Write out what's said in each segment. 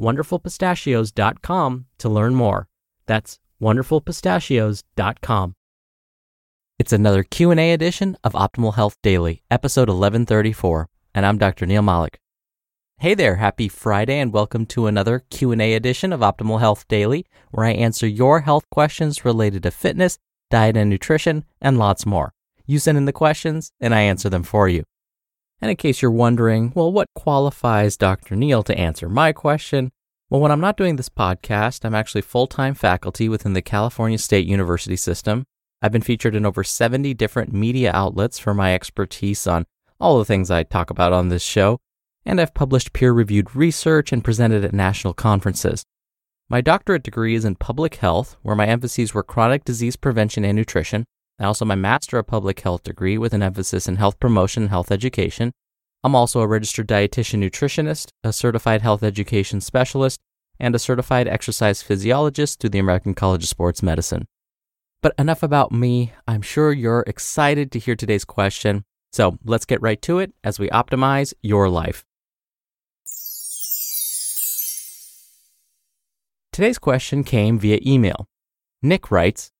wonderfulpistachios.com to learn more. That's wonderfulpistachios.com. It's another Q&A edition of Optimal Health Daily, episode 1134, and I'm Dr. Neal Malik. Hey there, happy Friday and welcome to another Q&A edition of Optimal Health Daily, where I answer your health questions related to fitness, diet and nutrition, and lots more. You send in the questions and I answer them for you. And in case you're wondering, well, what qualifies Dr. Neal to answer my question? Well, when I'm not doing this podcast, I'm actually full time faculty within the California State University system. I've been featured in over 70 different media outlets for my expertise on all the things I talk about on this show, and I've published peer reviewed research and presented at national conferences. My doctorate degree is in public health, where my emphases were chronic disease prevention and nutrition, and also my Master of Public Health degree with an emphasis in health promotion and health education. I'm also a registered dietitian nutritionist, a certified health education specialist, and a certified exercise physiologist through the American College of Sports Medicine. But enough about me. I'm sure you're excited to hear today's question. So let's get right to it as we optimize your life. Today's question came via email. Nick writes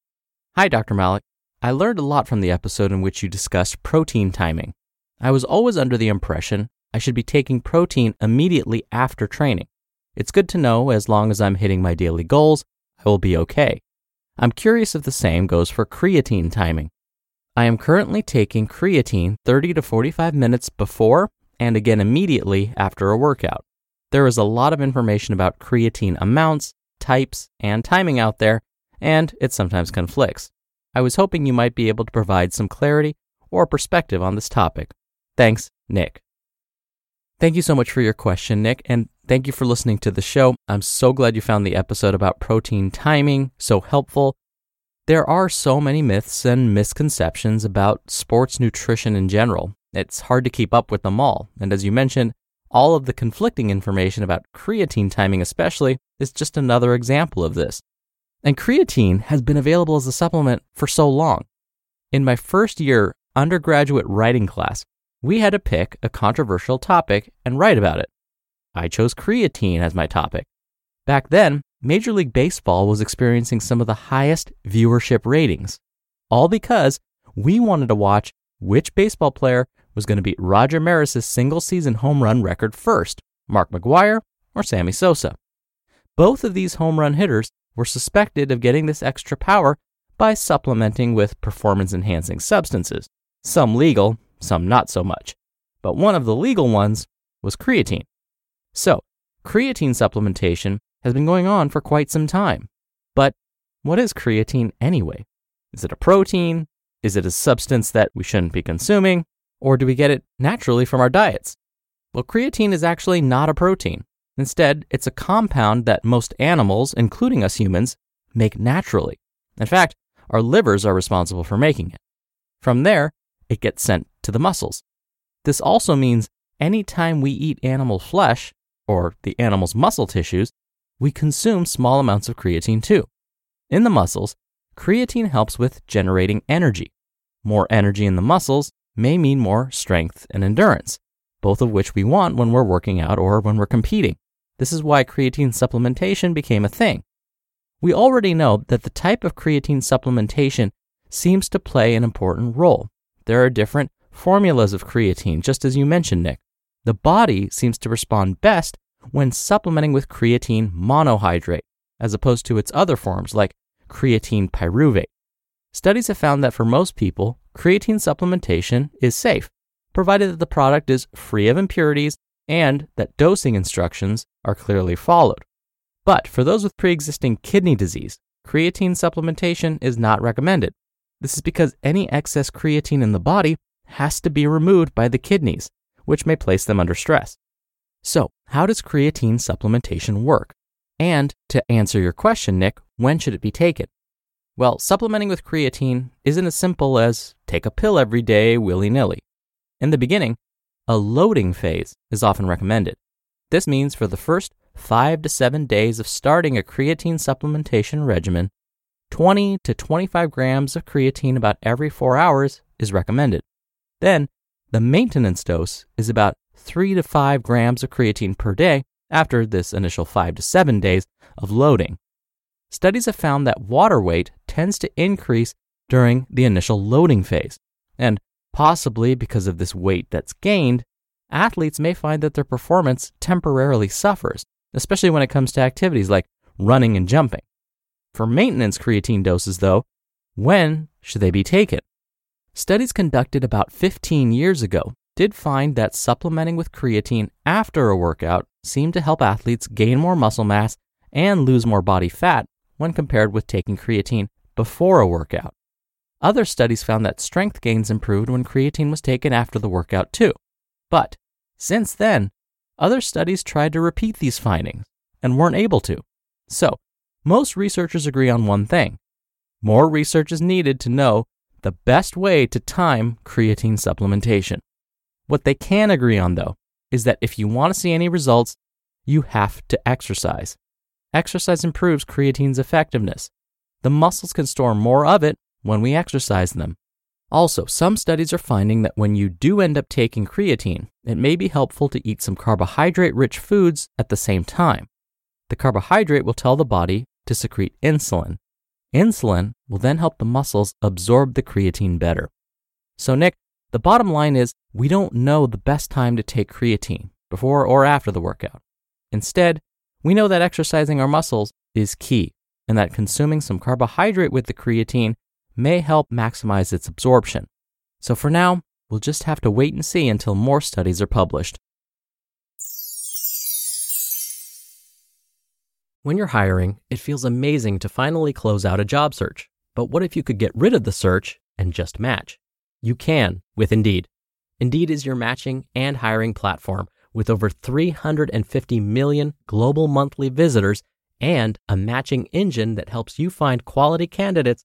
Hi, Dr. Malik. I learned a lot from the episode in which you discussed protein timing. I was always under the impression I should be taking protein immediately after training. It's good to know as long as I'm hitting my daily goals, I will be okay. I'm curious if the same goes for creatine timing. I am currently taking creatine 30 to 45 minutes before and again immediately after a workout. There is a lot of information about creatine amounts, types, and timing out there, and it sometimes conflicts. I was hoping you might be able to provide some clarity or perspective on this topic. Thanks, Nick. Thank you so much for your question, Nick, and thank you for listening to the show. I'm so glad you found the episode about protein timing so helpful. There are so many myths and misconceptions about sports nutrition in general. It's hard to keep up with them all. And as you mentioned, all of the conflicting information about creatine timing, especially, is just another example of this. And creatine has been available as a supplement for so long. In my first year undergraduate writing class, we had to pick a controversial topic and write about it. I chose creatine as my topic. Back then, Major League Baseball was experiencing some of the highest viewership ratings, all because we wanted to watch which baseball player was going to beat Roger Maris's single season home run record first, Mark McGwire or Sammy Sosa. Both of these home run hitters were suspected of getting this extra power by supplementing with performance enhancing substances, some legal, some not so much. But one of the legal ones was creatine. So, creatine supplementation has been going on for quite some time. But what is creatine anyway? Is it a protein? Is it a substance that we shouldn't be consuming? Or do we get it naturally from our diets? Well, creatine is actually not a protein. Instead, it's a compound that most animals, including us humans, make naturally. In fact, our livers are responsible for making it. From there, it gets sent to the muscles. This also means anytime we eat animal flesh, or the animal's muscle tissues, we consume small amounts of creatine too. In the muscles, creatine helps with generating energy. More energy in the muscles may mean more strength and endurance, both of which we want when we're working out or when we're competing. This is why creatine supplementation became a thing. We already know that the type of creatine supplementation seems to play an important role. There are different formulas of creatine, just as you mentioned, Nick. The body seems to respond best when supplementing with creatine monohydrate, as opposed to its other forms like creatine pyruvate. Studies have found that for most people, creatine supplementation is safe, provided that the product is free of impurities and that dosing instructions are clearly followed. But for those with pre existing kidney disease, creatine supplementation is not recommended. This is because any excess creatine in the body has to be removed by the kidneys, which may place them under stress. So, how does creatine supplementation work? And to answer your question, Nick, when should it be taken? Well, supplementing with creatine isn't as simple as take a pill every day willy nilly. In the beginning, a loading phase is often recommended. This means for the first five to seven days of starting a creatine supplementation regimen, 20 to 25 grams of creatine about every four hours is recommended. Then, the maintenance dose is about 3 to 5 grams of creatine per day after this initial 5 to 7 days of loading. Studies have found that water weight tends to increase during the initial loading phase, and possibly because of this weight that's gained, athletes may find that their performance temporarily suffers, especially when it comes to activities like running and jumping. For maintenance creatine doses, though, when should they be taken? Studies conducted about 15 years ago did find that supplementing with creatine after a workout seemed to help athletes gain more muscle mass and lose more body fat when compared with taking creatine before a workout. Other studies found that strength gains improved when creatine was taken after the workout, too. But since then, other studies tried to repeat these findings and weren't able to. So, most researchers agree on one thing more research is needed to know the best way to time creatine supplementation. What they can agree on, though, is that if you want to see any results, you have to exercise. Exercise improves creatine's effectiveness. The muscles can store more of it when we exercise them. Also, some studies are finding that when you do end up taking creatine, it may be helpful to eat some carbohydrate rich foods at the same time. The carbohydrate will tell the body to secrete insulin. Insulin will then help the muscles absorb the creatine better. So, Nick, the bottom line is we don't know the best time to take creatine, before or after the workout. Instead, we know that exercising our muscles is key, and that consuming some carbohydrate with the creatine may help maximize its absorption. So for now, we'll just have to wait and see until more studies are published. When you're hiring, it feels amazing to finally close out a job search. But what if you could get rid of the search and just match? You can with Indeed. Indeed is your matching and hiring platform with over 350 million global monthly visitors and a matching engine that helps you find quality candidates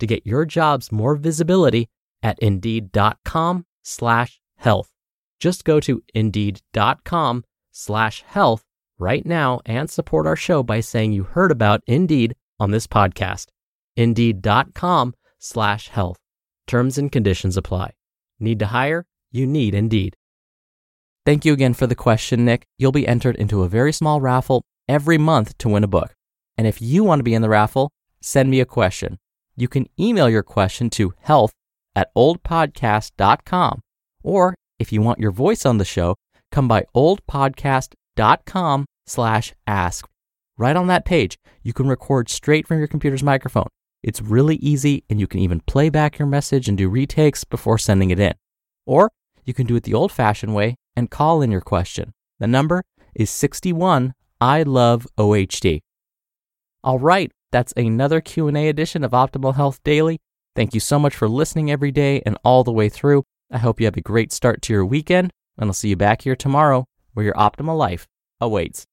to get your jobs more visibility at indeed.com slash health. Just go to indeed.com slash health right now and support our show by saying you heard about Indeed on this podcast. Indeed.com slash health. Terms and conditions apply. Need to hire? You need Indeed. Thank you again for the question, Nick. You'll be entered into a very small raffle every month to win a book. And if you want to be in the raffle, send me a question. You can email your question to health at oldpodcast.com or if you want your voice on the show, come by oldpodcast.com slash ask. Right on that page, you can record straight from your computer's microphone. It's really easy, and you can even play back your message and do retakes before sending it in. Or you can do it the old fashioned way and call in your question. The number is 61 I love OHD. All right, that's another Q&A edition of Optimal Health Daily. Thank you so much for listening every day and all the way through. I hope you have a great start to your weekend, and I'll see you back here tomorrow where your optimal life awaits.